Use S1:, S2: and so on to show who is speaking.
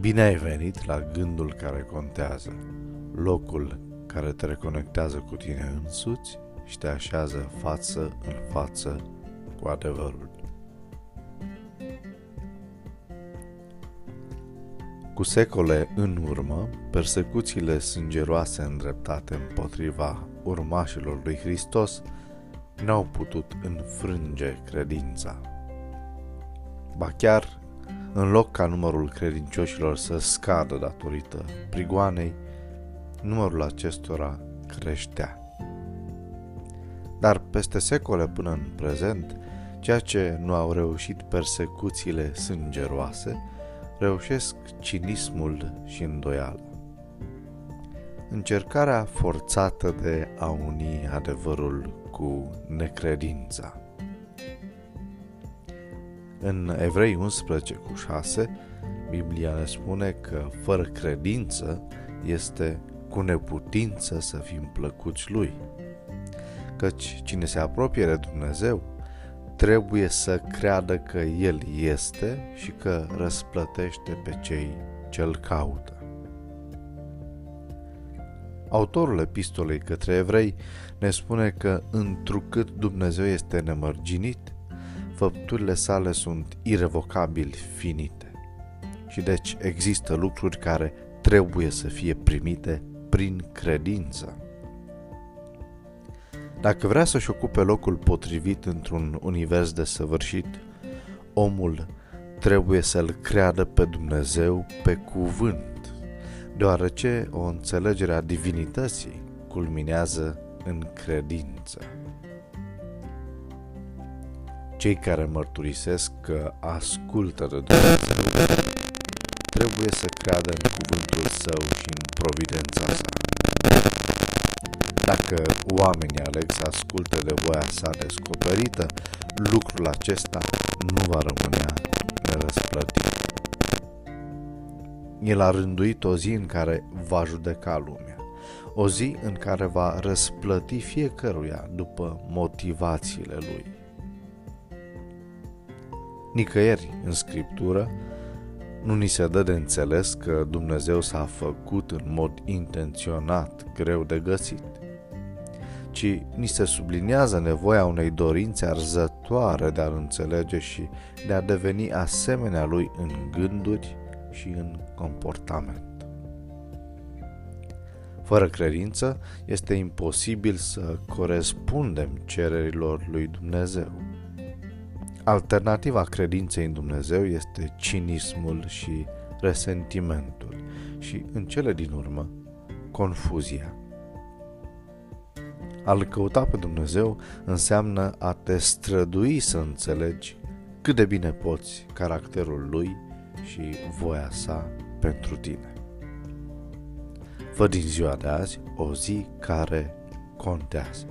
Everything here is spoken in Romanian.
S1: Bine ai venit la gândul care contează, locul care te reconectează cu tine însuți și te așează față în față cu adevărul. Cu secole în urmă, persecuțiile sângeroase îndreptate împotriva urmașilor lui Hristos n-au putut înfrânge credința. Ba chiar, în loc ca numărul credincioșilor să scadă datorită prigoanei, numărul acestora creștea. Dar peste secole până în prezent, ceea ce nu au reușit persecuțiile sângeroase, reușesc cinismul și îndoială. Încercarea forțată de a uni adevărul cu necredința. În Evrei 11 cu 6, Biblia ne spune că fără credință este cu neputință să fim plăcuți lui. Căci cine se apropie de Dumnezeu trebuie să creadă că El este și că răsplătește pe cei ce îl caută. Autorul epistolei către evrei ne spune că întrucât Dumnezeu este nemărginit, făpturile sale sunt irrevocabil finite. Și deci există lucruri care trebuie să fie primite prin credință. Dacă vrea să-și ocupe locul potrivit într-un univers de săvârșit, omul trebuie să-L creadă pe Dumnezeu pe cuvânt, deoarece o înțelegere a divinității culminează în credință. Cei care mărturisesc că ascultă de Dumnezeu trebuie să creadă în cuvântul său și în providența sa. Dacă oamenii aleg să asculte de voia sa descoperită, lucrul acesta nu va rămânea nerăsplătit. El a rânduit o zi în care va judeca lumea, o zi în care va răsplăti fiecăruia după motivațiile lui. Nicăieri în Scriptură nu ni se dă de înțeles că Dumnezeu s-a făcut în mod intenționat greu de găsit, ci ni se subliniază nevoia unei dorințe arzătoare de a-L înțelege și de a deveni asemenea Lui în gânduri și în comportament. Fără credință, este imposibil să corespundem cererilor lui Dumnezeu. Alternativa credinței în Dumnezeu este cinismul și resentimentul și, în cele din urmă, confuzia. A-L căuta pe Dumnezeu înseamnă a te strădui să înțelegi cât de bine poți caracterul Lui și voia sa pentru tine. Fă din ziua de azi o zi care contează.